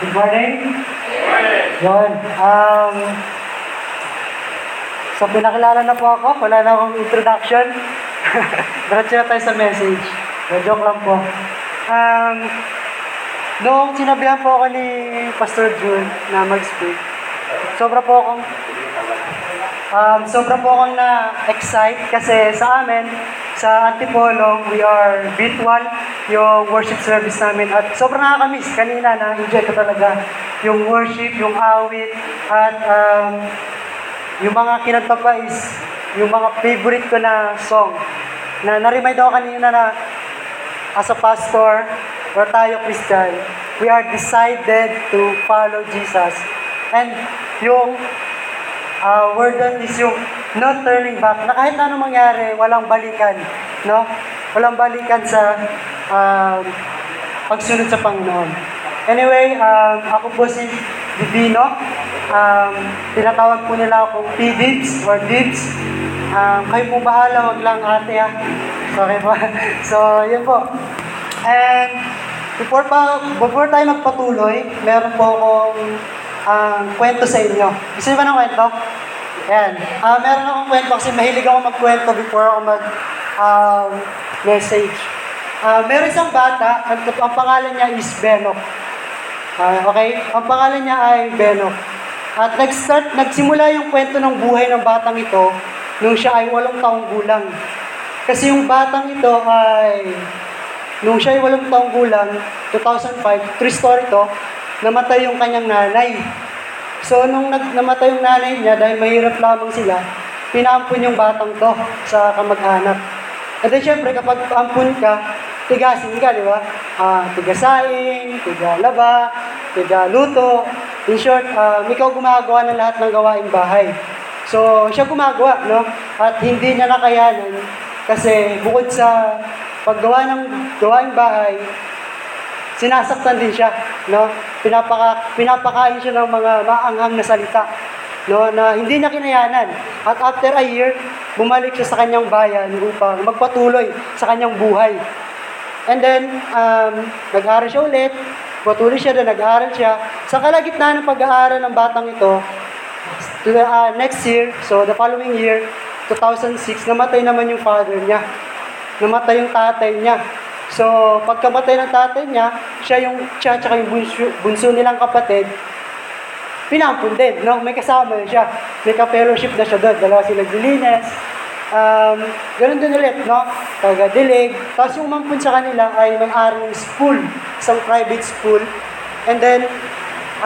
Good morning. Yun. Um, so, pinakilala na po ako. Wala na akong introduction. Diretso na tayo sa message. No, joke lang po. Um, noong sinabihan po ako ni Pastor June na mag-speak, sobra po akong Um, sobra po akong na-excite kasi sa amin, sa Antipolo, we are virtual yung worship service namin. At sobrang nakakamiss. Kanina na-enjoy ko talaga yung worship, yung awit at um, yung mga kinanta pa is yung mga favorite ko na song. Na na-remind ako kanina na as a pastor or tayo Christian, we are decided to follow Jesus. And yung uh, word doon is yung not turning back, na kahit ano mangyari, walang balikan, no? Walang balikan sa um, pagsunod sa Panginoon. Anyway, um, ako po si Divino. Um, tinatawag po nila akong P-Dibs or Dibs. Um, kayo po bahala, wag lang ate ha. Sorry po. so, yun po. And before pa before tayo magpatuloy, meron po akong um, kwento sa inyo. Gusto niyo ba ng kwento? Ayan. Ah, meron akong kwento kasi mahilig ako magkwento before ako mag um. Ah, meron isang bata, ang, ang pangalan niya is Benok. Ah, okay? Ang pangalan niya ay Benok. At nag-start, nagsimula yung kwento ng buhay ng batang ito nung siya ay walong taong gulang. Kasi yung batang ito ay Nung siya ay walong taong gulang, 2005, true story to, namatay yung kanyang nanay. So, nung nag namatay yung nanay niya, dahil mahirap lamang sila, pinampun yung batang to sa kamag-anak. At then, syempre, kapag ampun ka, tigasin ka, di ba? Ah, tigasain, tigalaba, tigaluto. In short, ah, ikaw gumagawa ng lahat ng gawaing bahay. So, siya gumagawa, no? At hindi niya nakayanan kasi bukod sa paggawa ng gawaing bahay, sinasaktan din siya, no? Pinapaka, pinapakain siya ng mga maanghang na salita, no? Na hindi niya kinayanan. At after a year, bumalik siya sa kanyang bayan upang magpatuloy sa kanyang buhay. And then, um, nag-aaral siya ulit, patuloy siya doon, nag-aaral siya. Sa kalagitnaan ng pag-aaral ng batang ito, to the, uh, next year, so the following year, 2006, namatay naman yung father niya. Namatay yung tatay niya. So, pagkamatay ng tatay niya, siya yung, siya tsaka yung bunso, bunso nilang kapatid, pinampun din, no? May kasama na siya. May ka-fellowship na siya doon. Dalawa sila Dilines. Um, ganun din ulit, no? Taga-dilig. Tapos yung umampun sa kanila ay may-ari ng school. Isang private school. And then,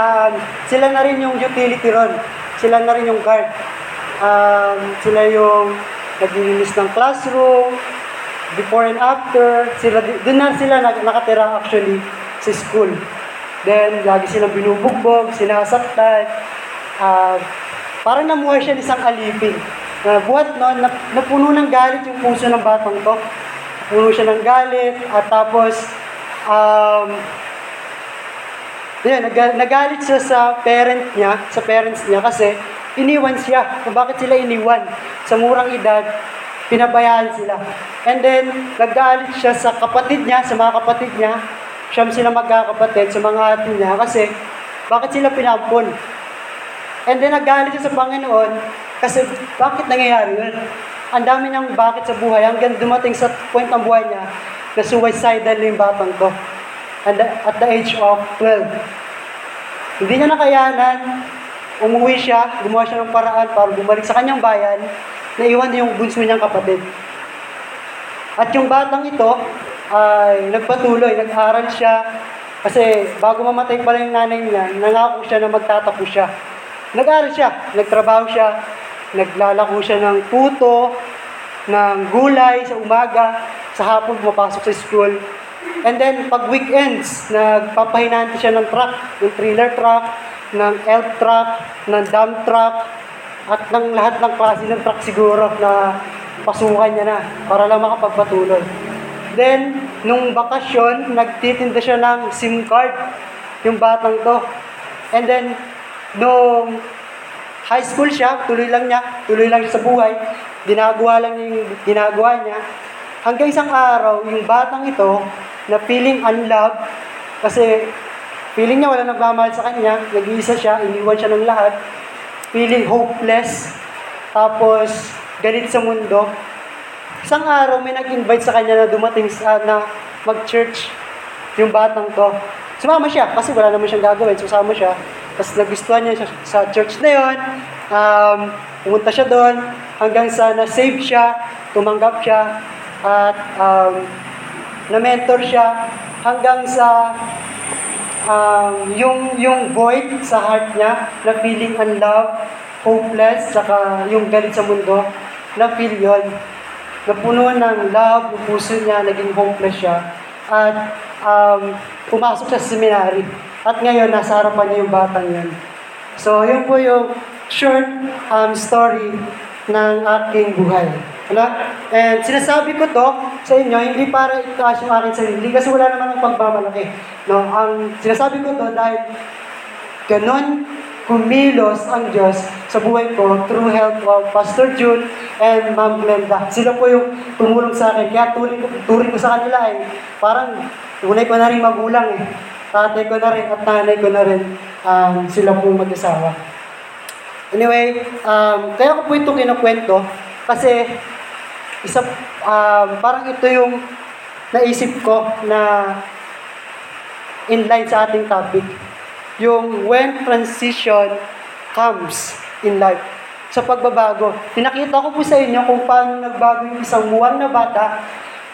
um, sila na rin yung utility ron. Sila na rin yung guard. Um, sila yung naglilinis ng classroom, before and after, sila, doon na sila nak- nakatira actually sa school. Then, lagi silang binubugbog, sinasaktan. Uh, parang namuhay siya ng isang alipin. Na buhat no, na, napuno ng galit yung puso ng batang to. Puno siya ng galit at tapos um, yun, nag- nagalit siya sa parent niya, sa parents niya kasi iniwan siya. Kung bakit sila iniwan? Sa murang edad, pinabayaan sila. And then, nagalit siya sa kapatid niya, sa mga kapatid niya, siyam sila magkakapatid, sa mga ate niya, kasi bakit sila pinampun? And then, nagalit siya sa Panginoon, kasi bakit nangyayari yun? Ang dami niyang bakit sa buhay, hanggang dumating sa point ng buhay niya, na suicidal yung batang to. The, at the age of 12. Hindi niya nakayanan, umuwi siya, gumawa siya ng paraan para bumalik sa kanyang bayan, naiwan yung bunso niyang kapatid. At yung batang ito ay nagpatuloy, nag-aral siya. Kasi bago mamatay pala yung nanay niya, nangako siya na magtatapos siya. Nag-aral siya, nagtrabaho siya, naglalako siya ng puto, ng gulay sa umaga, sa hapon pumapasok sa school. And then, pag weekends, nagpapahinante siya ng truck, ng trailer truck, ng elf truck, ng dump truck, at ng lahat ng klase ng truck siguro na pasukan niya na para lang makapagpatuloy. Then, nung bakasyon, nagtitinda siya ng SIM card, yung batang to. And then, nung high school siya, tuloy lang niya, tuloy lang siya sa buhay, ginagawa lang niya yung ginagawa niya. Hanggang isang araw, yung batang ito, na feeling unloved, kasi feeling niya wala nagmamahal sa kanya, nag-iisa siya, iniwan siya ng lahat, feeling hopeless, tapos galit sa mundo. Isang araw may nag-invite sa kanya na dumating sa na mag-church yung batang to. Sumama siya kasi wala naman siyang gagawin. Susama siya. Tapos nagustuhan niya siya sa church na yon. Um, pumunta siya doon hanggang sa na-save siya, tumanggap siya, at um, na-mentor siya hanggang sa um, yung yung void sa heart niya na feeling unloved, hopeless, saka yung galit sa mundo, na feel yun. Napuno ng love, yung puso niya, naging hopeless siya. At um, pumasok sa seminary. At ngayon, nasa harapan niya yung batang yun. So, yun po yung short um, story ng aking buhay. Ano? And sinasabi ko to sa inyo, hindi para itaas yung aking sarili, kasi wala naman ang pagmamalaki. No? Ang sinasabi ko to dahil ganon kumilos ang Diyos sa buhay ko through help of Pastor June and Ma'am Glenda. Sila po yung tumulong sa akin. Kaya turing ko, turing ko sa kanila eh. Parang tunay ko na rin magulang eh. Tatay ko na rin at nanay ko na rin um, sila po mag-asawa. Anyway, um, kaya ko po ito kinukwento kasi isa, um, parang ito yung naisip ko na inline sa ating topic. Yung when transition comes in life. Sa pagbabago. Pinakita ko po sa inyo kung paano nagbago yung isang buwan na bata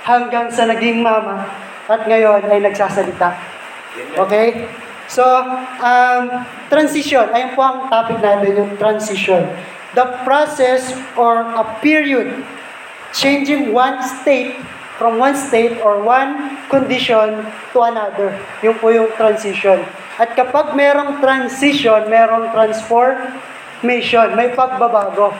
hanggang sa naging mama at ngayon ay nagsasalita. Okay? So, um, transition. Ayun po ang topic natin, yung transition. The process or a period changing one state from one state or one condition to another. Yung po yung transition. At kapag merong transition, merong transformation, may pagbabago.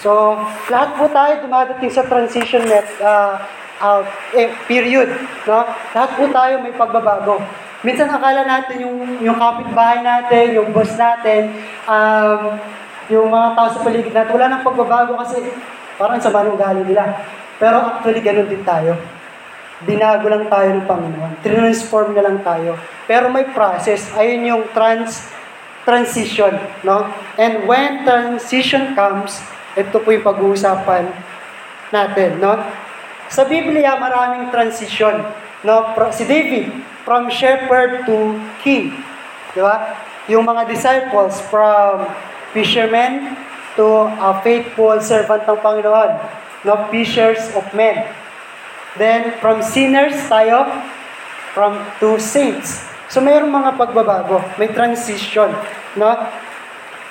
So, lahat po tayo dumadating sa transition net, uh, uh, eh, period. No? Lahat po tayo may pagbabago. Minsan akala natin yung, yung kapitbahay natin, yung boss natin, um, yung mga tao sa paligid natin, wala nang pagbabago kasi parang sa manong galing nila. Pero actually, ganun din tayo. Binago lang tayo ng Panginoon. Transform na lang tayo. Pero may process. Ayun yung trans transition, no? And when transition comes, ito po yung pag-uusapan natin, no? Sa Biblia, maraming transition, no? Si David, from shepherd to king, di ba? Yung mga disciples, from fishermen to a faithful servant ng Panginoon, no? Fishers of men. Then, from sinners tayo, from to saints. So, mayroong mga pagbabago, may transition, no?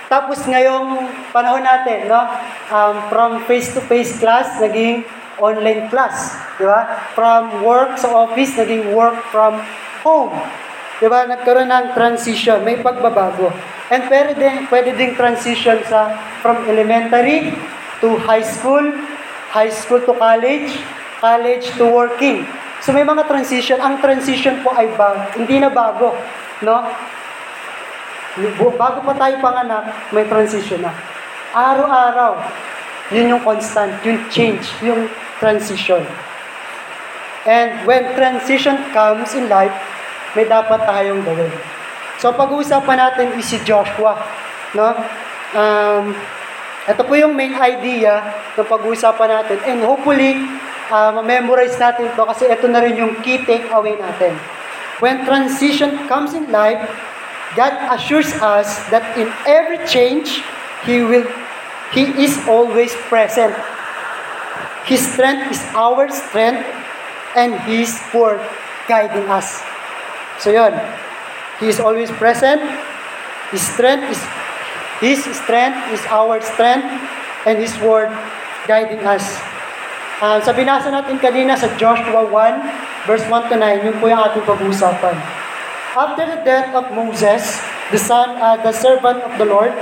Tapos ngayong panahon natin, no? Um, from face-to-face class, naging online class, di ba? From work sa office, naging work from home. Di ba? Nagkaroon ng transition, may pagbabago. And pwede din, pwede ding transition sa from elementary to high school, high school to college, college to working. So may mga transition. Ang transition po ay bago, hindi na bago, no? Bago pa tayo panganak, may transition na. Araw-araw, yun yung constant, yung change, yung transition. And when transition comes in life, may dapat tayong gawin. So pag-uusapan natin is si Joshua, no? Um, ito po yung main idea ng pag-uusapan natin. And hopefully, uh, ma-memorize natin ito kasi ito na rin yung key takeaway natin. When transition comes in life, God assures us that in every change, He will, He is always present. His strength is our strength, and His word guiding us. So yun, He is always present. His strength is His strength is our strength, and His word guiding us. Uh, sa binasa natin kanina sa Joshua 1, verse 1 to 9, yun po yung ating pag-uusapan. After the death of Moses, the son, uh, the servant of the Lord,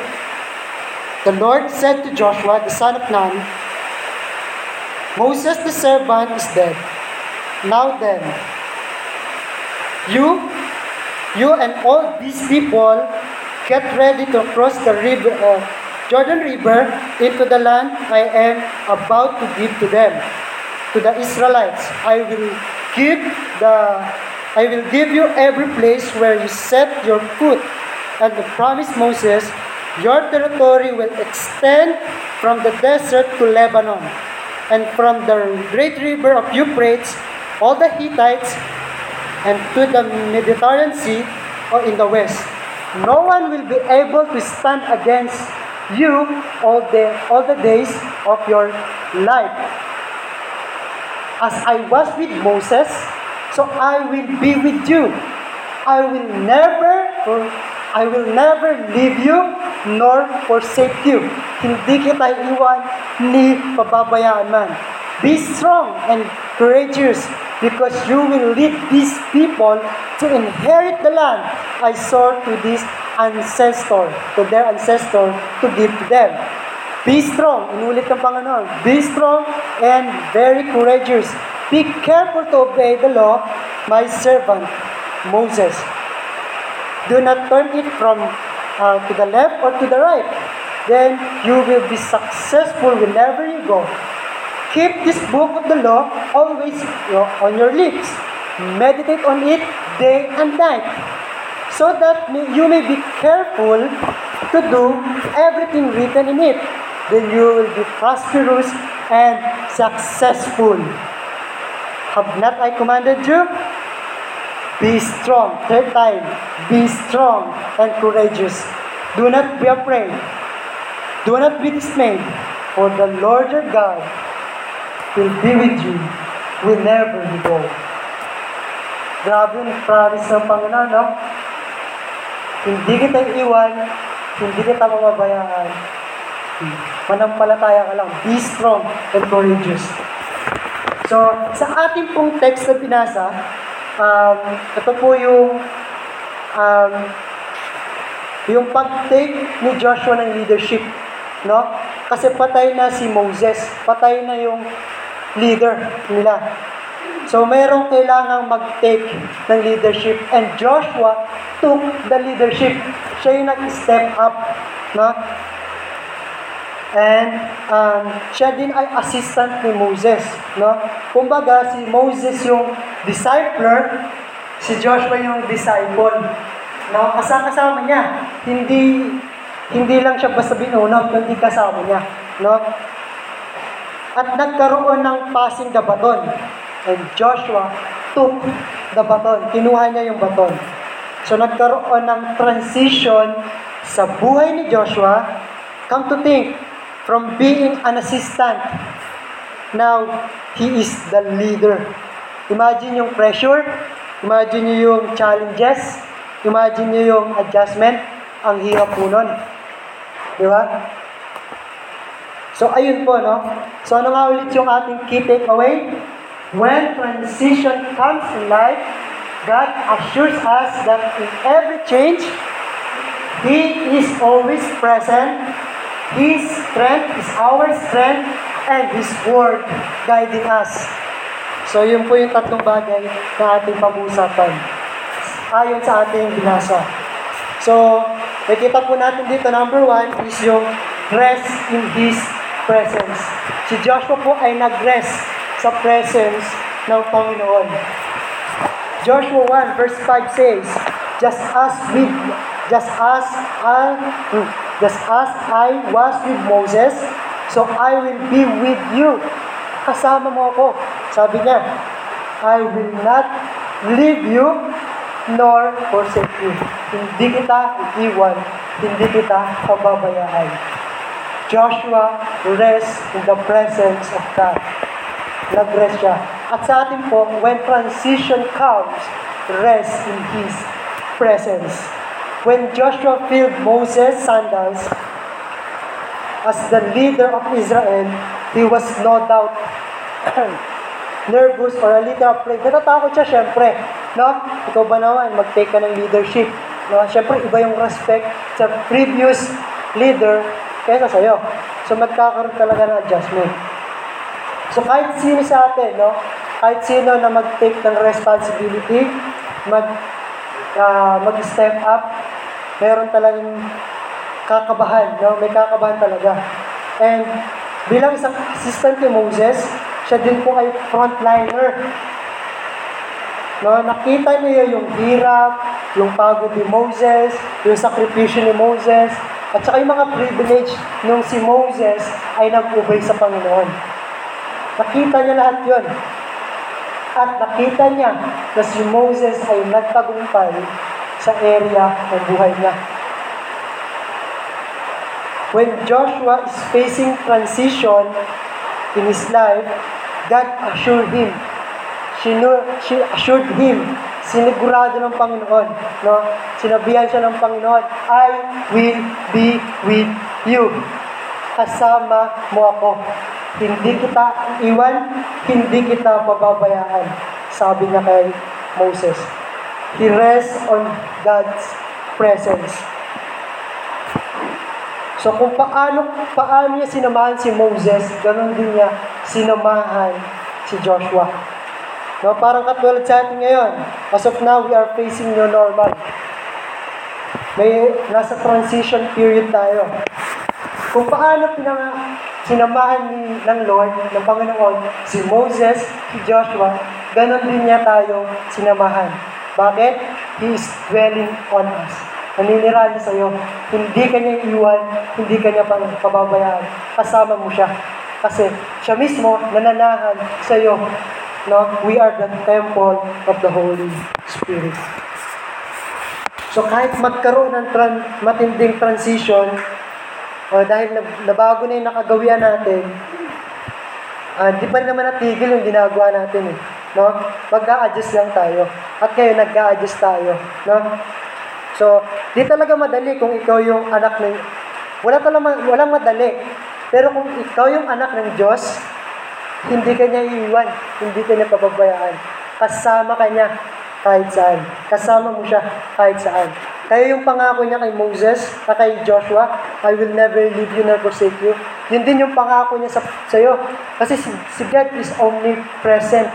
the Lord said to Joshua, the son of Nun, Moses the servant is dead. Now then, you, you and all these people get ready to cross the river, uh, Jordan River into the land I am about to give to them, to the Israelites. I will give the I will give you every place where you set your foot. And the promised Moses, your territory will extend from the desert to Lebanon, and from the great river of Euphrates, all the Hittites, and to the Mediterranean Sea or in the west. No one will be able to stand against you all the all the days of your life. As I was with Moses, so I will be with you. I will never I will never leave you nor forsake you. Hindi kita iwan ni pababayaan man. Be strong and courageous because you will lead these people to inherit the land I swore to this ancestor, to their ancestor, to give to them. Be strong, inulit ng Panginoon. Be strong and very courageous. Be careful to obey the law, my servant Moses. Do not turn it from uh, to the left or to the right. Then you will be successful whenever you go. Keep this book of the law always on your lips. Meditate on it day and night, so that you may be careful to do everything written in it. Then you will be prosperous and successful. Have not I commanded you? Be strong. Third time, be strong and courageous. Do not be afraid. Do not be dismayed, for the Lord your God will be with you whenever you go. Grabe yung promise ng Panginoon, no? Hindi kita iwan, hindi kita mamabayaan. Manampalataya ka lang. Be strong and courageous. So, sa ating pong text na binasa, um, ito po yung um, yung pag-take ni Joshua ng leadership. No? Kasi patay na si Moses. Patay na yung leader nila. So, mayroong kailangang mag-take ng leadership. And Joshua took the leadership. Siya yung nag-step up. No? And um, siya din ay assistant ni Moses. No? Kumbaga, si Moses yung discipler, si Joshua yung disciple. No? Kasama-kasama niya. Hindi hindi lang siya basta binunod, kundi kasama niya. No? At nagkaroon ng passing the baton. And Joshua took the baton. Kinuha niya yung baton. So nagkaroon ng transition sa buhay ni Joshua. Come to think, from being an assistant, now he is the leader. Imagine yung pressure, imagine nyo yung challenges, imagine nyo yung adjustment, ang hirap po nun. Di ba? So, ayun po, no? So, ano nga ulit yung ating key takeaway? When transition comes in life, God assures us that in every change, He is always present. His strength is our strength and His Word guiding us. So, yun po yung tatlong bagay na ating pag-uusapan. Ayon sa ating binasa. So, nakita po natin dito, number one is yung rest in His presence. Si Joshua po ay nag-rest sa presence ng Panginoon. Joshua 1 verse 5 says, Just as with just as I just as I was with Moses, so I will be with you. Kasama mo ako. Sabi niya, I will not leave you nor forsake you. Hindi kita iwan, hindi kita pababayaan. Joshua rests in the presence of God. Nag-rest siya. At sa atin po, when transition comes, rest in His presence. When Joshua filled Moses' sandals as the leader of Israel, he was no doubt nervous or a little afraid. Natatakot siya, syempre. No? Ikaw ba naman, mag-take ka ng leadership. No? Syempre, iba yung respect sa previous leader kaysa sa'yo. So, magkakaroon talaga ng adjustment. So, kahit sino sa atin, no? kahit sino na mag-take ng responsibility, mag, uh, mag-step up, meron talagang kakabahan, no? may kakabahan talaga. And bilang isang assistant ni Moses, siya din po ay frontliner. No, nakita niya yung hirap, yung pagod ni Moses, yung sakripisyo ni Moses, at saka yung mga privilege nung si Moses ay nag-obey sa Panginoon. Nakita niya lahat yon. At nakita niya na si Moses ay nagtagumpay sa area ng buhay niya. When Joshua is facing transition in his life, God assured him. She, knew, she assured him. Sinigurado ng Panginoon. No? Sinabihan siya ng Panginoon, I will be with you. Kasama mo ako. Hindi kita iwan, hindi kita pababayaan. Sabi niya kay Moses. He rests on God's presence. So kung paano, paano niya sinamahan si Moses, ganun din niya sinamahan si Joshua. No, parang katulad sa atin ngayon. As of now, we are facing new normal. May nasa transition period tayo. Kung paano pinang, sinamahan ni, ng Lord, ng Panginoon, si Moses, si Joshua, ganun din niya tayo sinamahan. Bakit? He is dwelling on us. Naninira niya sa'yo. Hindi ka niya iiwan, hindi ka niya pababayaan. Kasama mo siya. Kasi siya mismo nananahan sa'yo. No? We are the temple of the Holy Spirit. So kahit magkaroon ng tran- matinding transition, o dahil nab- nabago na yung nakagawian natin, ah, di pa rin naman natigil yung ginagawa natin eh. No? Mag-a-adjust lang tayo. At kayo, nag-a-adjust tayo. No? So, di talaga madali kung ikaw yung anak ng... Wala talaga, walang madali. Pero kung ikaw yung anak ng Diyos, hindi ka niya iiwan. Hindi ka niya pababayaan. Kasama ka niya kahit saan. Kasama mo siya kahit saan. Kaya yung pangako niya kay Moses, at kay Joshua, I will never leave you nor forsake you. Yun din yung pangako niya sa sa'yo. Kasi si, si God is omnipresent.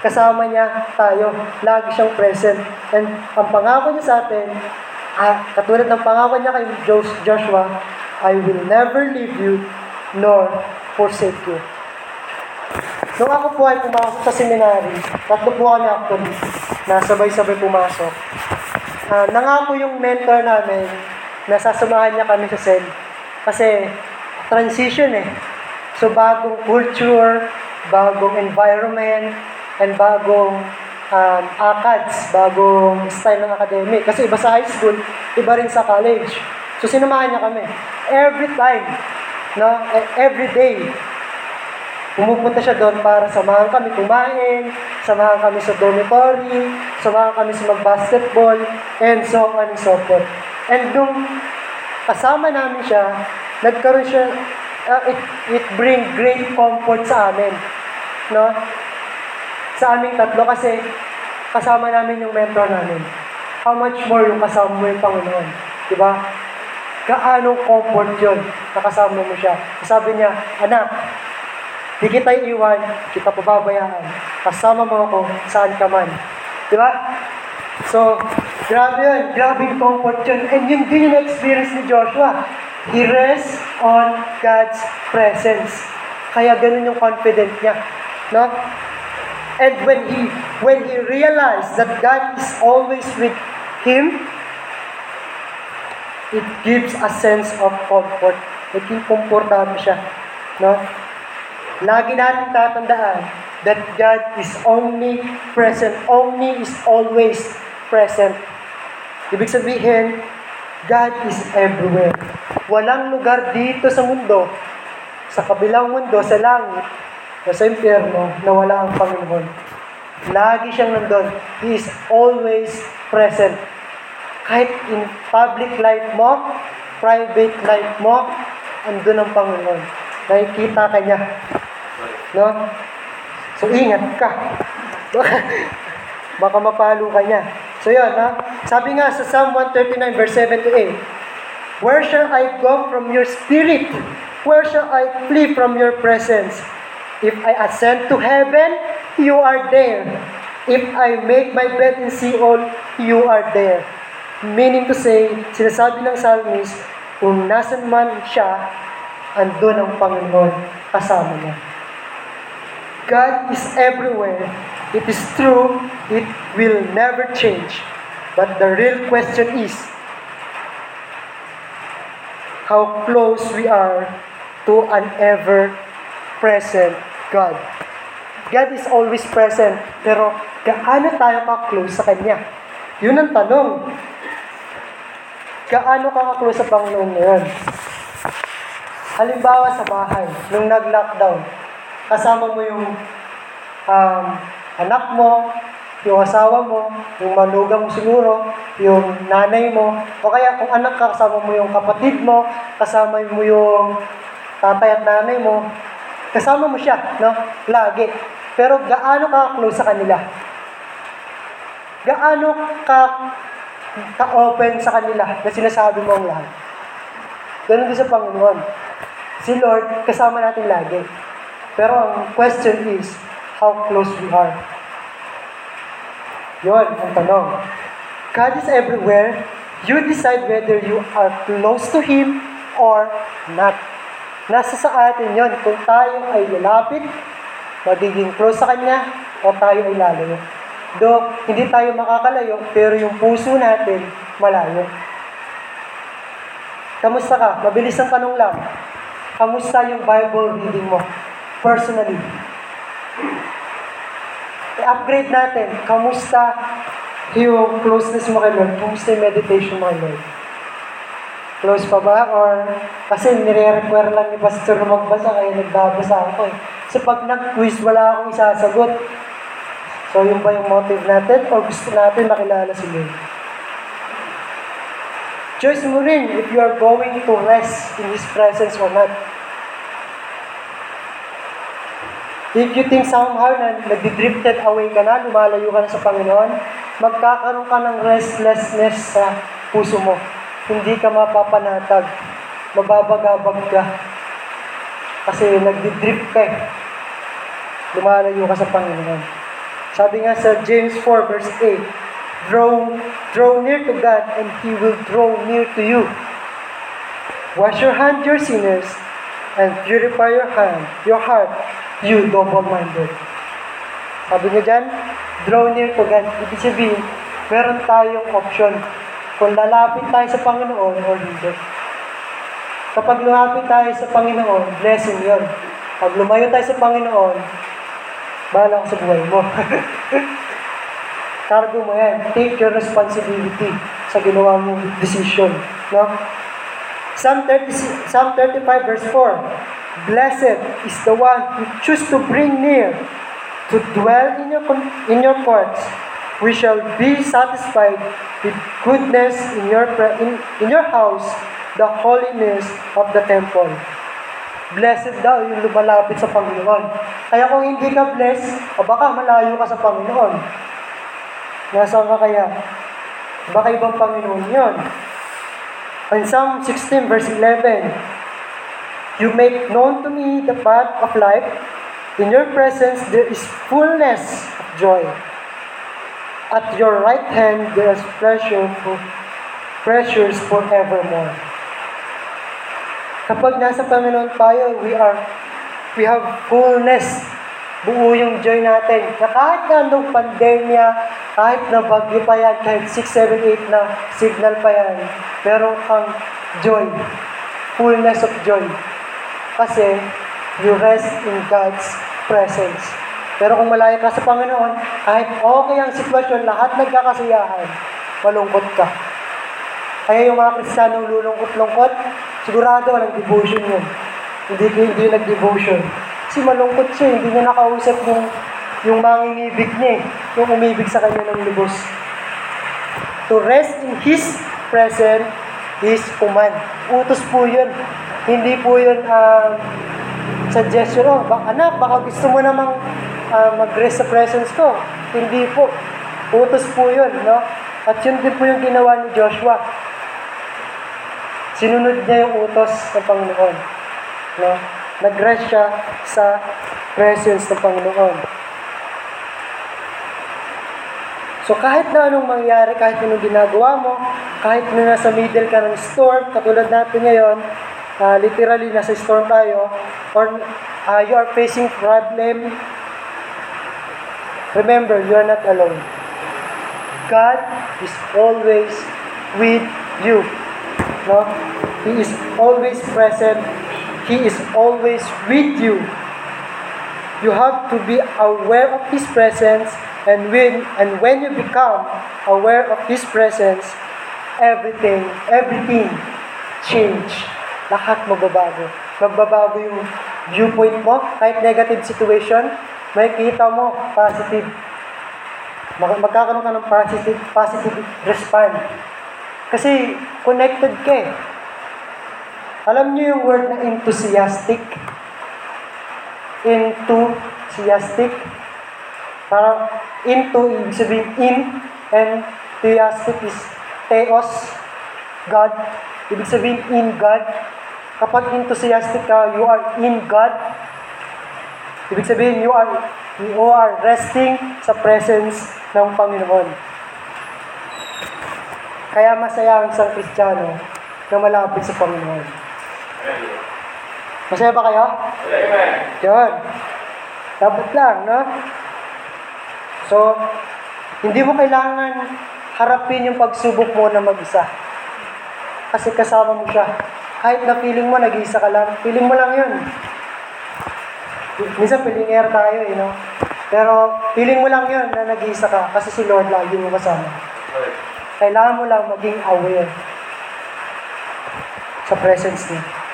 Kasama niya tayo. Lagi siyang present. And ang pangako niya sa atin, ah, katulad ng pangako niya kay Jos- Joshua, I will never leave you nor forsake you. Nung ako po ay pumasok sa seminary, tatlo po kami actually, na sabay-sabay pumasok. Ah, nangako yung mentor namin na sasamahan niya kami sa SEL. Kasi transition eh. So bagong culture, bagong environment, and bagong um, ACADS, bagong style ng academic. Kasi iba sa high school, iba rin sa college. So sinamahan niya kami. Every time, no, e- every day, Pumupunta siya doon para samahan kami kumain, samahan kami sa dormitory, samahan kami sa mag-basketball, and so on and so forth. And nung kasama namin siya, nagkaroon siya, uh, it, it bring great comfort sa amin. No? Sa aming tatlo kasi kasama namin yung mentor namin. How much more yung kasama mo yung Panginoon? Di ba? Gaano comfort yun, nakasama mo siya. Sabi niya, anak, Di kita iiwan, kita pababayaan. Kasama mo ako saan ka man. Di ba? So, grabe yun. Grabe yung comfort yun. And yun din yung experience ni Joshua. He rests on God's presence. Kaya ganun yung confident niya. No? And when he when he realized that God is always with him, it gives a sense of comfort. Naging komportable siya. No? Lagi natin tatandaan that God is only present. Only is always present. Ibig sabihin, God is everywhere. Walang lugar dito sa mundo, sa kabilang mundo, sa langit, o sa impyerno, na wala ang Panginoon. Lagi siyang nandun. He is always present. Kahit in public life mo, private life mo, andun ang Panginoon. Nakikita ka niya. No? So, ingat ka. Baka, mapalo ka niya. So, yun, ha? Sabi nga sa Psalm 139, verse 7 to 8, Where shall I go from your spirit? Where shall I flee from your presence? If I ascend to heaven, you are there. If I make my bed in Sheol, you are there. Meaning to say, sinasabi ng psalmist, kung nasan man siya, andun ang Panginoon kasama niya. God is everywhere it is true, it will never change. But the real question is, how close we are to an ever-present God. God is always present, pero gaano tayo ka-close sa Kanya? Yun ang tanong. Gaano ka ka-close sa Panginoon ngayon? Halimbawa sa bahay, nung nag-lockdown, kasama mo yung um, anak mo, yung asawa mo, yung manugang mo siguro, yung nanay mo, o kaya kung anak ka, kasama mo yung kapatid mo, kasama mo yung tatay at nanay mo, kasama mo siya, no? Lagi. Pero gaano ka close sa kanila? Gaano ka ka-open sa kanila na sinasabi mo ang lahat? Ganun din sa Panginoon. Si Lord, kasama natin lagi. Pero ang question is, how close we are. Yon ang tanong. God is everywhere. You decide whether you are close to Him or not. Nasa sa atin yon kung tayo ay lalapit, magiging close sa Kanya, o tayo ay lalayo. Do, hindi tayo makakalayo, pero yung puso natin, malayo. Kamusta ka? Mabilis ang tanong lang. Kamusta yung Bible reading mo? Personally. I-upgrade natin. Kamusta yung closeness mo kay Lord? Kamusta yung meditation mo kay Lord? Close pa ba? Or kasi nire-require lang ni Pastor na magbasa kaya nagbabasa ako eh. So pag nag-quiz, wala akong isasagot. So yun ba yung motive natin? Or gusto natin makilala si Lord? Choice mo rin if you are going to rest in His presence or not. If you think somehow na nag-drifted away ka na, lumalayo ka na sa Panginoon, magkakaroon ka ng restlessness sa puso mo. Hindi ka mapapanatag. Mababagabag ka. Kasi nag-drift ka eh. Lumalayo ka sa Panginoon. Sabi nga sa James 4 verse 8, Draw, draw near to God and He will draw near to you. Wash your hand, your sinners, and purify your hand, your heart, you double-minded. Sabi niya dyan, draw near to God. Ibig sabihin, meron tayong option kung lalapit tayo sa Panginoon or hindi. Kapag lumapit tayo sa Panginoon, blessing yon. Pag lumayo tayo sa Panginoon, bahala ka sa buhay mo. Cargo mo yan. Take your responsibility sa ginawa mong decision. No? Psalm, 30, Psalm 35 verse 4, Blessed is the one who choose to bring near, to dwell in your, in your courts. We shall be satisfied with goodness in your, in, in your house, the holiness of the temple. Blessed daw yung lumalapit sa Panginoon. Kaya kung hindi ka blessed, o baka malayo ka sa Panginoon. Nasaan ka kaya? Baka ibang Panginoon yon. In Psalm 16 verse 11, You make known to me the path of life. In your presence there is fullness of joy. At your right hand there is pleasure for pleasures forevermore. Kapag nasa Panginoon tayo, we are we have fullness. Buo yung joy natin. Na kahit na anong pandemya, kahit na bagyo pa yan, kahit 6, 7, 8 na signal pa yan, meron kang joy. Fullness of joy. Kasi, you rest in God's presence. Pero kung malayo ka sa Panginoon, kahit okay ang sitwasyon, lahat nagkakasiyahan, malungkot ka. Kaya yung mga Kristiyano lulungkot-lungkot, sigurado walang devotion yun. Hindi, hindi nag-devotion. Kasi malungkot siya, hindi niya nakausap yung, yung manginibig niya eh, yung umibig sa kanya ng lubos. To rest in His presence is command. Utos po yun. Hindi po yun uh, suggestion, oh, bak anak, baka gusto mo namang uh, mag-rest sa presence ko. Hindi po. Utos po yun, no? At yun din po yung ginawa ni Joshua. Sinunod niya yung utos ng Panginoon. No? Nag-rest siya sa presence ng Panginoon. So kahit na anong mangyari, kahit anong ginagawa mo, kahit na nasa middle ka ng storm, katulad natin ngayon, uh, literally nasa storm tayo, or uh, you are facing problem, remember, you are not alone. God is always with you. No? He is always present. He is always with you. You have to be aware of His presence and when and when you become aware of His presence, everything, everything change. Lahat magbabago. Magbabago yung viewpoint mo, kahit negative situation, may kita mo positive. Mag- magkakaroon ka ng positive, positive respond. Kasi connected ka eh. Alam niyo yung word na enthusiastic? Enthusiastic. Parang into, ibig sabihin in, and enthusiastic is theos, God. Ibig sabihin in God. Kapag enthusiastic ka, you are in God. Ibig sabihin, you are, you are resting sa presence ng Panginoon. Kaya masaya ang isang Kristiyano na malapit sa Panginoon. Masaya ba kayo? Yun. Dapat lang, no? So, hindi mo kailangan harapin yung pagsubok mo na mag-isa. Kasi kasama mo siya. Kahit na feeling mo, nag-iisa ka lang, feeling mo lang yun. Minsan feeling air tayo, you know? Pero feeling mo lang yun na nag-iisa ka kasi si Lord lagi mo kasama. Kailangan mo lang maging aware sa presence niya.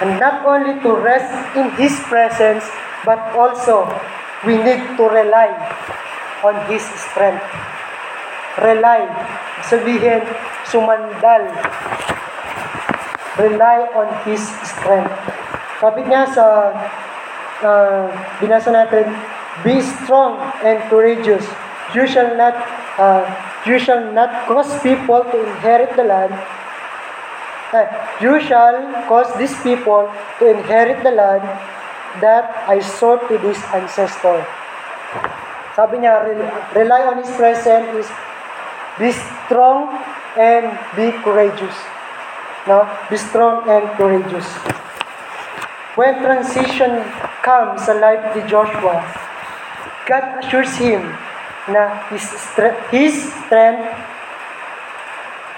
And not only to rest in His presence, but also we need to rely on His strength. Rely, sabihin, sumandal. Rely on His strength. Sabi niya sa uh, binasa natin, Be strong and courageous. You shall not uh, you shall not cause people to inherit the land you shall cause these people to inherit the land that I swore to this ancestor. Sabi niya, "Rel- rely on His presence is be strong and be courageous. No? Be strong and courageous. When transition comes sa life ni Joshua, God assures him na his, stre- his strength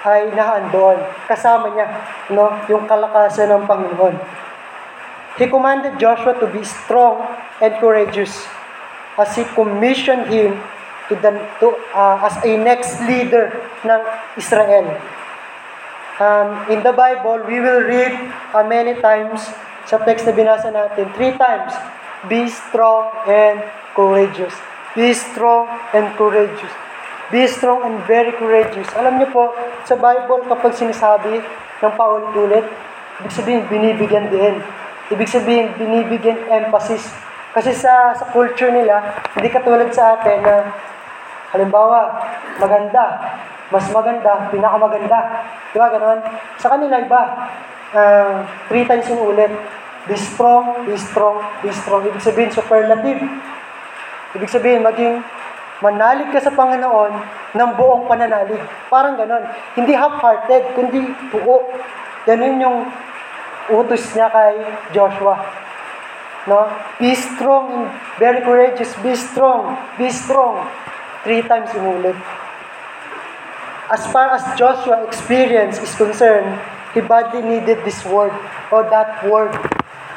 ay naandoon. Kasama niya, no, yung kalakasan ng Panginoon. He commanded Joshua to be strong and courageous as he commissioned him to the to uh, as a next leader ng Israel. Um, in the Bible, we will read uh, many times sa text na binasa natin, three times, be strong and courageous. Be strong and courageous. Be strong and very courageous. Alam niyo po, sa Bible, kapag sinasabi ng paulit-ulit, ibig sabihin, binibigyan din. Ibig sabihin, binibigyan emphasis. Kasi sa, sa culture nila, hindi katulad sa atin na, halimbawa, maganda, mas maganda, pinakamaganda. Di ba ganon? Sa kanila iba, ah, three times yung ulit. Be strong, be strong, be strong. Ibig sabihin, superlative. Ibig sabihin, maging manalig ka sa Panginoon ng buong pananalig. Parang ganon. Hindi half-hearted, kundi buo. Ganon yung utos niya kay Joshua. No? Be strong very courageous. Be strong. Be strong. Three times inulit. As far as Joshua experience is concerned, he badly needed this word or that word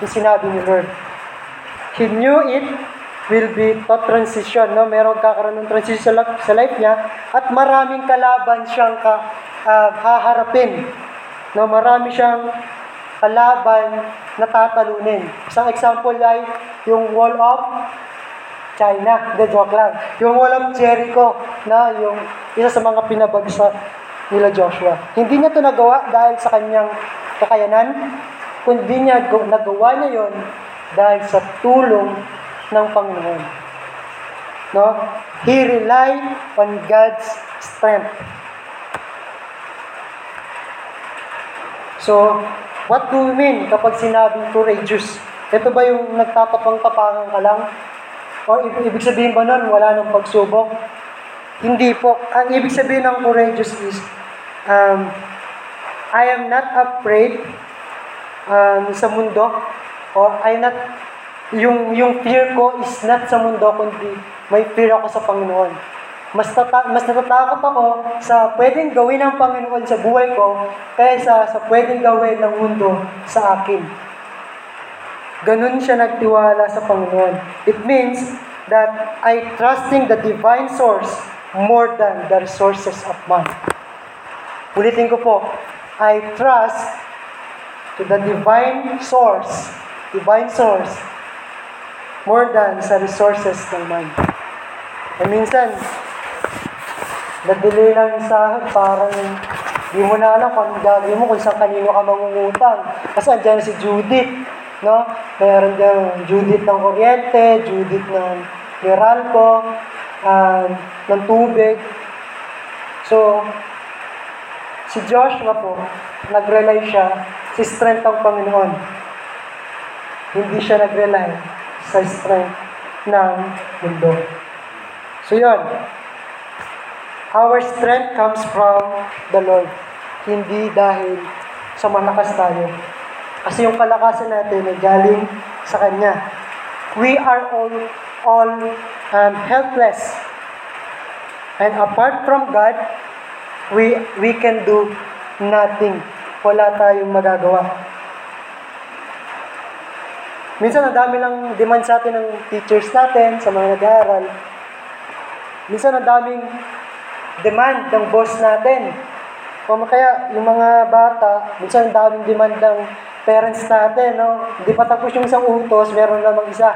yung sinabi ni Lord. He knew it will be to transition, no? Meron kakaroon ng transition sa life, niya at maraming kalaban siyang ka, ah, haharapin. No, marami siyang kalaban na tatalunin. Isang example ay yung wall of China. Hindi, joke lang. Yung wall of Jericho na yung isa sa mga pinabagsak nila Joshua. Hindi niya to nagawa dahil sa kanyang kakayanan, kundi niya nagawa niya yon dahil sa tulong ng Panginoon. No? He relied on God's strength. So, what do we mean kapag sinabing courageous? Ito ba yung nagtatapang-tapangan ka lang? O ibig, sabihin ba nun, wala nang pagsubok? Hindi po. Ang ibig sabihin ng courageous is, um, I am not afraid um, sa mundo, or I am not yung, yung fear ko is not sa mundo, kundi may fear ako sa Panginoon. Mas, tata- mas natatakot ako sa pwedeng gawin ng Panginoon sa buhay ko kaysa sa pwedeng gawin ng mundo sa akin. Ganun siya nagtiwala sa Panginoon. It means that I trusting the divine source more than the resources of man. Ulitin ko po, I trust to the divine source, divine source, more than sa resources ng man. E minsan, nadali lang yung sahod, parang di mo na alam kung gagawin mo, kung saan kanino ka mangungutang. Kasi andyan si Judith, no? Meron diyang Judith ng kuryente, Judith ng Meralco, um, ng tubig. So, si Joshua po, nag-rely siya sa strength ng Panginoon. Hindi siya nag-rely sa strength ng mundo. So, yun. Our strength comes from the Lord. Hindi dahil sa malakas tayo. Kasi yung kalakasan natin ay galing sa Kanya. We are all, all um, helpless. And apart from God, we, we can do nothing. Wala tayong magagawa. Minsan, ang dami lang demand sa atin ng teachers natin, sa mga nag-aaral. Minsan, ang daming demand ng boss natin. O kaya, yung mga bata, minsan ang daming demand ng parents natin, no? Hindi pa tapos yung isang utos, meron namang isa,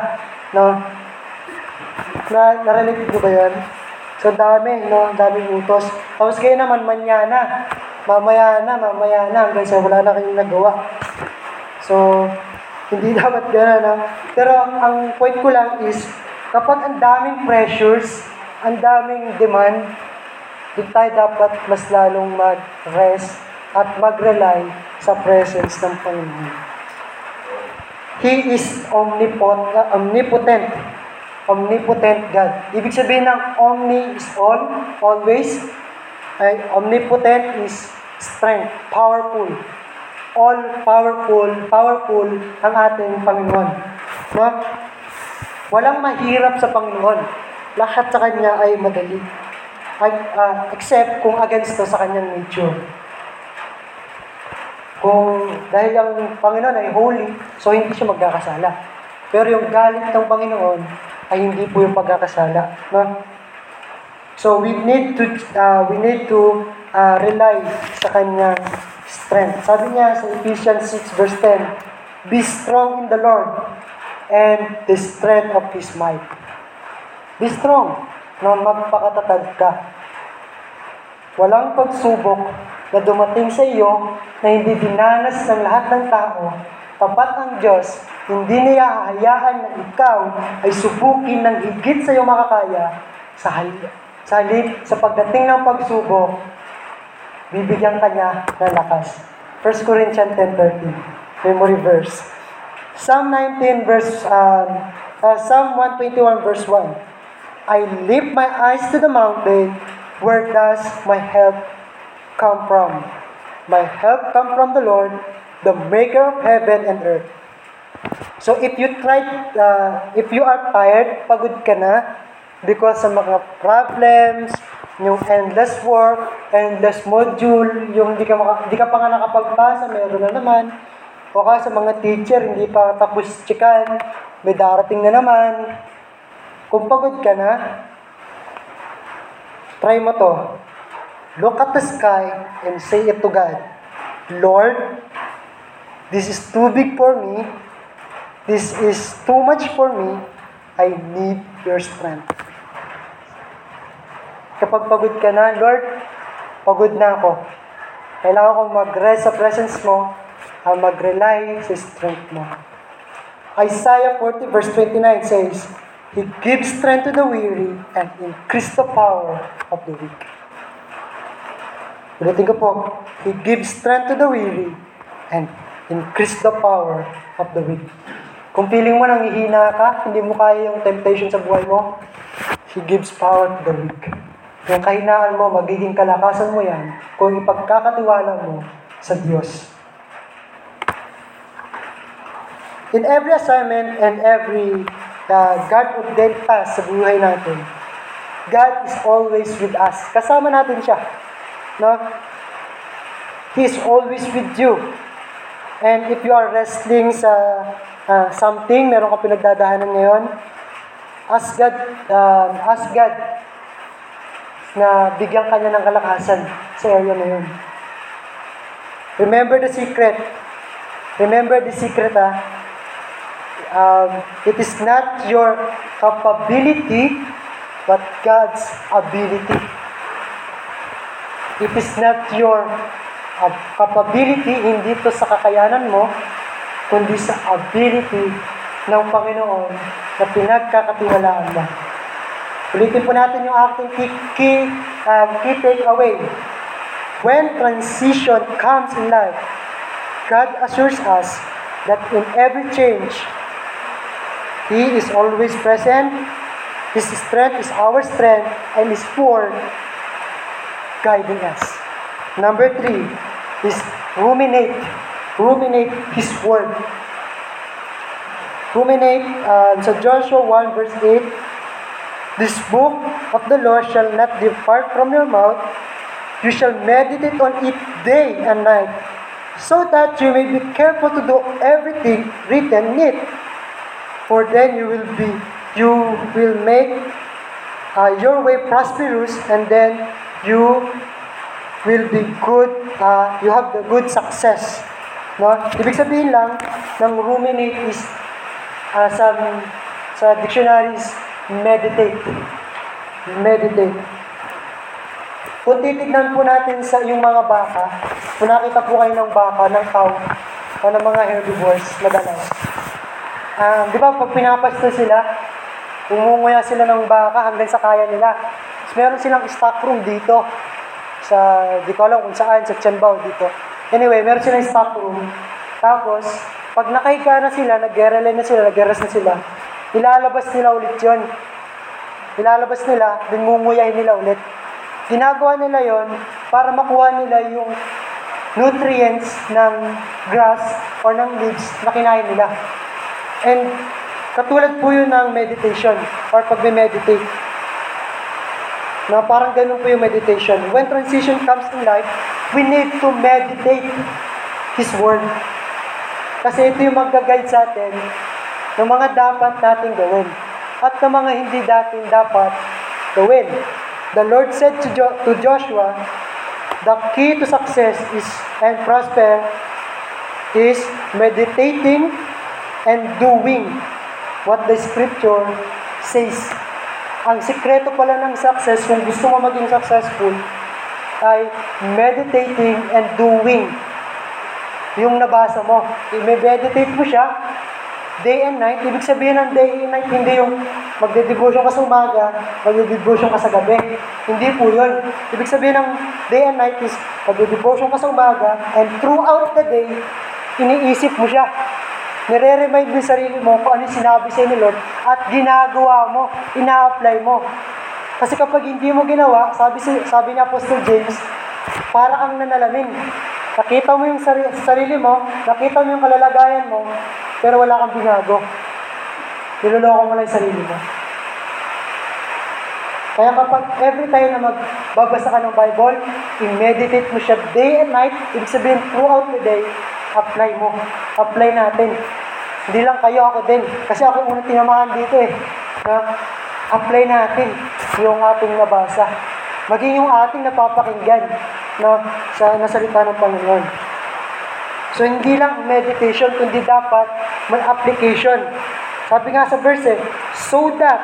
no? Na, narinig mo ba yan? So, dami, no? Daming utos. Tapos kayo naman, manyana. Mamaya na, mamaya na, hanggang sa wala na kayong nagawa. So, hindi dapat gano'n, no? Pero, ang point ko lang is, kapag ang daming pressures, ang daming demand, doon tayo dapat mas lalong mag-rest at mag-rely sa presence ng Panginoon. He is omnipot, omnipotent. Omnipotent God. Ibig sabihin ng omni is all, always. Ay, omnipotent is strength, powerful. All powerful, powerful ang ating Panginoon. No? Walang mahirap sa Panginoon. Lahat sa Kanya ay madali. Ay, ah, except kung against sa Kanyang nature. Kung dahil ang Panginoon ay holy, so hindi siya magkakasala. Pero yung galit ng Panginoon ay hindi po yung pagkakasala. No? So we need to uh, we need to uh, rely sa kanyang strength. Sabi niya sa Ephesians 6 verse 10, Be strong in the Lord and the strength of His might. Be strong na magpakatatag ka. Walang pagsubok na dumating sa iyo na hindi dinanas ng lahat ng tao, tapat ang Diyos, hindi niya hahayaan na ikaw ay subukin ng higit sa iyo makakaya sa sa halip, sa pagdating ng pagsubok, bibigyan ka niya ng lakas. 1 Corinthians 10.13, memory verse. Psalm 19 verse, um, uh, Psalm 121 verse 1, I lift my eyes to the mountain, where does my help come from? My help come from the Lord, the maker of heaven and earth. So if you try, uh, if you are tired, pagod ka na, because sa mga problems, yung endless work, endless module, yung hindi ka, maka, hindi ka pa nga nakapagpasa, meron na naman. O kaya sa mga teacher, hindi pa tapos chikan, may darating na naman. Kung pagod ka na, try mo to. Look at the sky and say it to God, Lord, this is too big for me. This is too much for me. I need your strength. Kapag pagod ka na, Lord, pagod na ako. Kailangan kong mag-rest sa presence mo, ang mag-rely sa strength mo. Isaiah 40 verse 29 says, He gives strength to the weary and increase the power of the weak. Ulitin ko po, He gives strength to the weary and increase the power of the weak. Kung feeling mo nangihina ka, hindi mo kaya yung temptation sa buhay mo, He gives power to the weak. Yung kahinaan mo, magiging kalakasan mo yan kung ipagkakatiwala mo sa Diyos. In every assignment and every uh, God-ordained task sa buhay natin, God is always with us. Kasama natin siya. No? He is always with you. And if you are wrestling sa uh, something, meron ka pinagdadahanan ngayon, ask God, um, ask God na bigyan ka niya ng kalakasan sa area na yun. Remember the secret. Remember the secret, ah. Um, it is not your capability, but God's ability. It is not your uh, capability, hindi to sa kakayanan mo, kundi sa ability ng Panginoon na pinagkakatiwalaan mo. Ulitin po natin yung ating key, key, um, key takeaway. When transition comes in life, God assures us that in every change, He is always present. His strength is our strength, and His word guiding us. Number three is ruminate. Ruminate His word. Ruminate uh, sa Joshua 1 verse 8, This book of the law shall not depart from your mouth, you shall meditate on it day and night, so that you may be careful to do everything written in it. For then you will be, you will make uh, your way prosperous, and then you will be good, uh, you have the good success. No? Ibig sabihin lang, ng ruminate is, uh, sa, sa dictionaries, meditate. Meditate. Kung titignan po natin sa yung mga baka, kung nakita po kayo ng baka, ng cow, o ng mga herbivores, madalas. Ah, di ba pag pinapasto sila, umunguya sila ng baka hanggang sa kaya nila. Tapos meron silang stock room dito. Sa, di ko alam kung saan, sa Tianbao dito. Anyway, meron silang stock room. Tapos, pag nakahiga na sila, nag-gerelay na sila, nag na sila, ilalabas nila ulit yon Ilalabas nila, then ngunguyahin nila ulit. Ginagawa nila yon para makuha nila yung nutrients ng grass or ng leaves na kinain nila. And katulad po yun ng meditation or pag-meditate. Na parang ganun po yung meditation. When transition comes in life, we need to meditate His Word. Kasi ito yung mag-guide sa atin ng mga dapat natin gawin at ng mga hindi datin dapat gawin. The Lord said to, jo- to Joshua, the key to success is and prosper is meditating and doing what the scripture says. Ang sikreto pala ng success, kung gusto mo maging successful, ay meditating and doing yung nabasa mo. I-meditate mo siya, day and night. Ibig sabihin ng day and night, hindi yung magde-devotion ka sa umaga, magde-devotion ka sa gabi. Hindi po yun. Ibig sabihin ng day and night is magde-devotion ka sa umaga, and throughout the day, iniisip mo siya. Nire-remind mo yung sarili mo kung ano sinabi sa ni Lord at ginagawa mo, ina-apply mo. Kasi kapag hindi mo ginawa, sabi, si, sabi ni Apostle James, para kang nanalamin. Nakita mo yung sarili, mo, nakita mo yung kalalagayan mo, pero wala kang binago. Niloloko mo lang yung sarili mo. Kaya kapag every time na magbabasa ka ng Bible, i-meditate mo siya day and night, ibig sabihin throughout the day, apply mo. Apply natin. Hindi lang kayo, ako din. Kasi ako unang tinamahan dito eh. Na apply natin yung ating nabasa. Maging yung ating napapakinggan na sa nasalita ng Panginoon. So, hindi lang meditation, kundi dapat may application. Sabi nga sa verse eh, so that,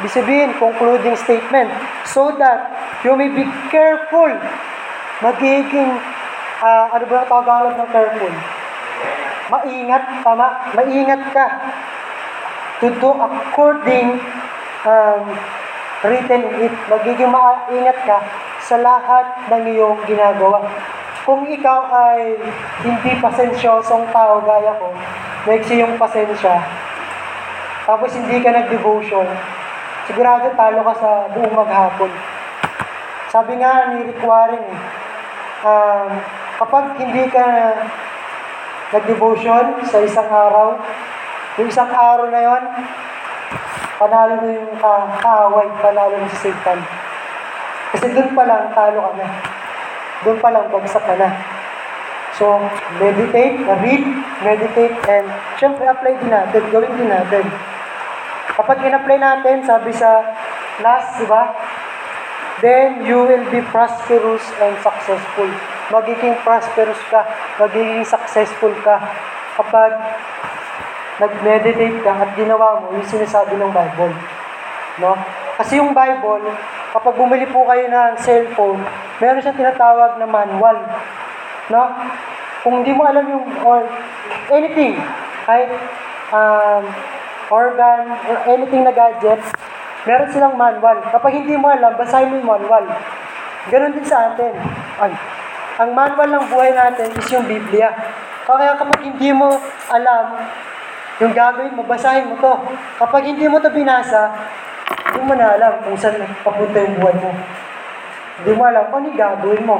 ibig sabihin, concluding statement, so that you may be careful, magiging, ah, ano ba ang Tagalog ng careful? Maingat, tama, maingat ka to do according um, written in it. Magiging maingat ka sa lahat ng iyong ginagawa. Kung ikaw ay hindi pasensyosong tao gaya ko, maiksi yung pasensya, tapos hindi ka nag-devotion, sigurado talo ka sa buong maghapon. Sabi nga ni Rick Warren, um, kapag hindi ka nag-devotion sa isang araw. Yung isang araw na yon, panalo na yung ka kaaway, panalo na si Satan. Kasi doon pa lang, talo ka na. Doon pa lang, bagsak ka na. So, meditate, read, meditate, and syempre apply din natin, gawin din natin. Kapag in-apply natin, sabi sa last, di ba? Then you will be prosperous and successful. Magiging prosperous ka, magiging successful ka kapag nag-meditate ka at ginawa mo yung sinasabi ng Bible. No? Kasi yung Bible, kapag bumili po kayo ng cellphone, meron siyang tinatawag na manual. No? Kung hindi mo alam yung, or anything, kahit um, organ, or anything na gadget, meron silang manual. Kapag hindi mo alam, basahin mo yung manual. Ganon din sa atin. Ay, ang manual ng buhay natin is yung Biblia. Kaya kapag hindi mo alam yung gagawin mo, basahin mo to. Kapag hindi mo to binasa, hindi mo na alam kung saan papunta yung buhay mo. Hindi mo alam kung ano gagawin mo.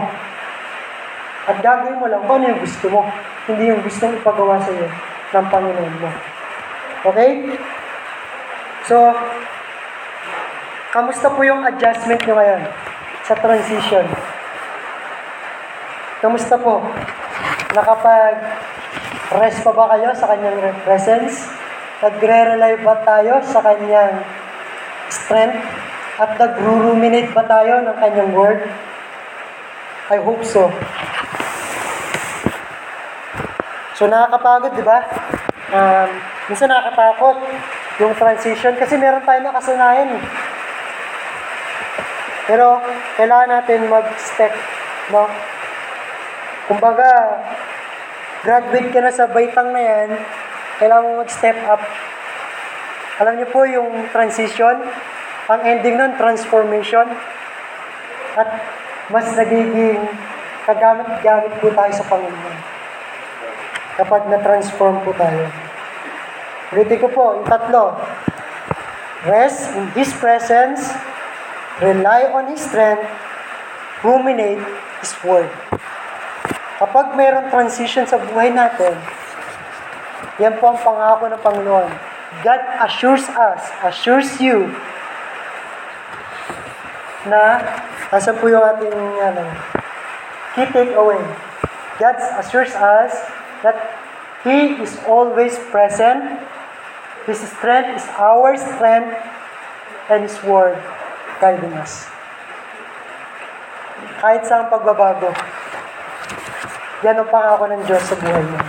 At gagawin mo lang kung ano yung gusto mo. Hindi yung gusto mo ipagawa sa iyo ng Panginoon mo. Okay? So, kamusta po yung adjustment nyo ngayon sa transition? Kamusta po? Nakapag-rest pa ba kayo sa kanyang presence? Nagre-rely ba tayo sa kanyang strength? At nag-ruminate ba tayo ng kanyang word? I hope so. So nakakapagod, di ba? Um, minsan nakakatakot yung transition kasi meron tayo nakasanayan eh. Pero kailangan natin mag-step, no? Kumbaga, graduate ka na sa baitang na yan, kailangan mo mag-step up. Alam niyo po yung transition, ang ending nun, transformation. At mas nagiging kagamit-gamit po tayo sa Panginoon. Kapag na-transform po tayo. Ulitin ko po, yung tatlo. Rest in His presence, rely on His strength, ruminate His word. Kapag mayroong transition sa buhay natin, yan po ang pangako ng Panginoon. God assures us, assures you, na nasa po yung ating ano, key takeaway. God assures us that He is always present. His strength is our strength and His Word guiding us. Kahit sa pagbabago, yan ang pangako ng Diyos sa buhay mo.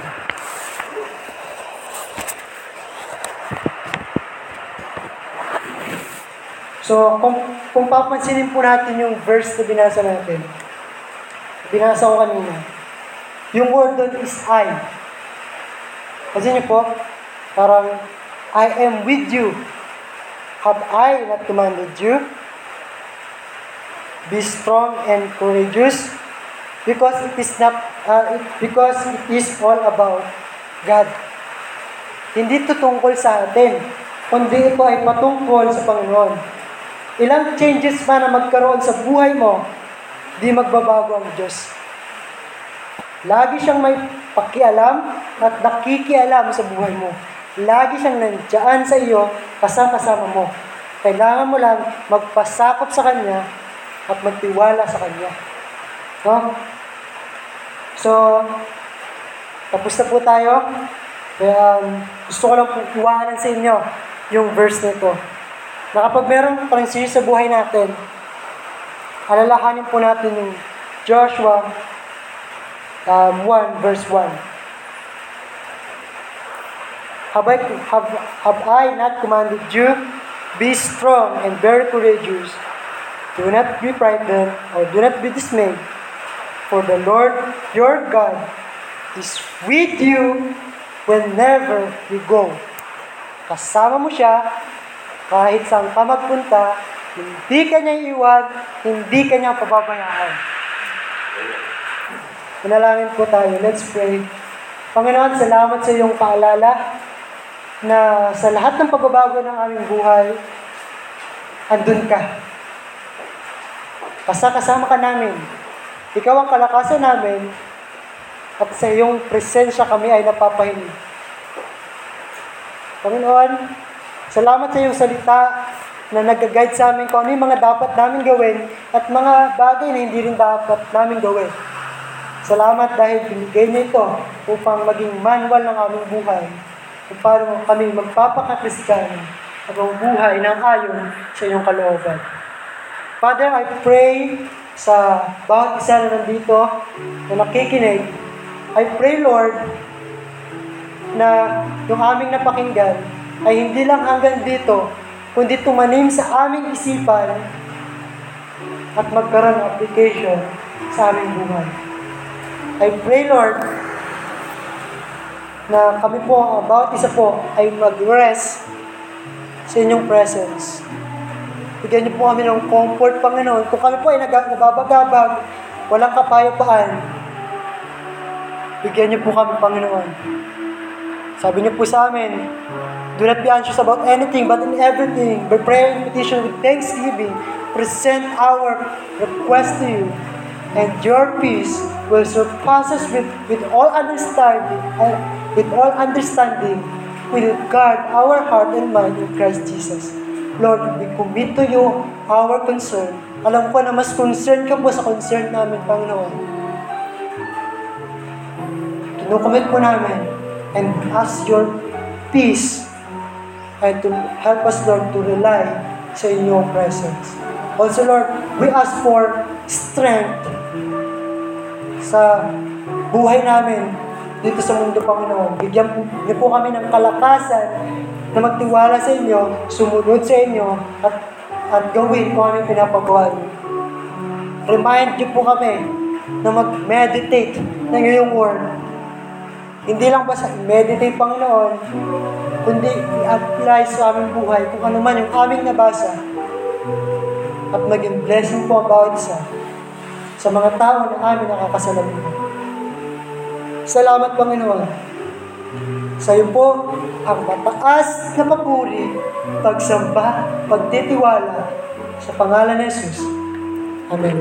So, kung, kung papansinin po natin yung verse na binasa natin, binasa ko kanina, yung word doon is I. Kasi niyo po, parang, I am with you. Have I not commanded you? Be strong and courageous because it is not uh, it, because it is all about God. Hindi ito tungkol sa atin, kundi ito ay patungkol sa Panginoon. Ilang changes man na magkaroon sa buhay mo, di magbabago ang Diyos. Lagi siyang may pakialam at nakikialam sa buhay mo. Lagi siyang nandiyan sa iyo, kasama-kasama mo. Kailangan mo lang magpasakop sa Kanya at magtiwala sa Kanya. No? So, tapos na po tayo. Um, gusto ko lang po iwanan sa inyo yung verse nito. Na kapag merong transition sa buhay natin, alalahanin po natin yung Joshua um, 1 verse 1. Have I, have, have I not commanded you? Be strong and very courageous. Do not be frightened or do not be dismayed. For the Lord your God is with you whenever you go. Kasama mo siya kahit saan ka magpunta, hindi ka niya iwan, hindi ka niya pababayaan. Manalangin po tayo. Let's pray. Panginoon, salamat sa iyong paalala na sa lahat ng pagbabago ng aming buhay, andun ka. Kasakasama ka namin. Ikaw ang kalakasan namin at sa iyong presensya kami ay napapahinig. Panginoon, salamat sa iyong salita na nag-guide sa amin kung ano yung mga dapat namin gawin at mga bagay na hindi rin dapat namin gawin. Salamat dahil binigay niyo ito upang maging manual ng aming buhay kung paano kami magpapakakristyano at buhay ng ayon sa iyong kalooban. Father, I pray sa bawat isa na nandito na nakikinig. I pray, Lord, na yung aming napakinggan ay hindi lang hanggang dito, kundi tumanim sa aming isipan at magkaroon ng application sa aming buhay. I pray, Lord, na kami po, bawat isa po, ay mag-rest sa inyong presence. Bigyan niyo po kami ng comfort, Panginoon. Kung kami po ay nababagabag, walang kapayapaan, bigyan niyo po kami, Panginoon. Sabi niyo po sa amin, Do not be anxious about anything, but in everything, by prayer and petition with thanksgiving, present our request to you, and your peace will surpass us with, with all understanding, uh, with all understanding, will guard our heart and mind in Christ Jesus. Lord, we commit to you our concern. Alam ko na mas concern ka po sa concern namin, Panginoon. Kinukomit po namin and ask your peace and to help us, Lord, to rely sa inyong presence. Also, Lord, we ask for strength sa buhay namin dito sa mundo, Panginoon. Bigyan niyo po kami ng kalakasan na magtiwala sa inyo, sumunod sa inyo, at, at gawin kung ano yung pinapagawa niyo. Remind niyo po kami na mag-meditate ng iyong word. Hindi lang basta meditate, Panginoon, kundi i-apply sa aming buhay kung ano man yung aming nabasa at maging blessing po ang bawat isa sa mga tao na amin nakakasalamuha. Salamat, Panginoon. Sa iyo po ang mataas na papuri, pagsamba, pagtitiwala sa pangalan ni Jesus. Amen.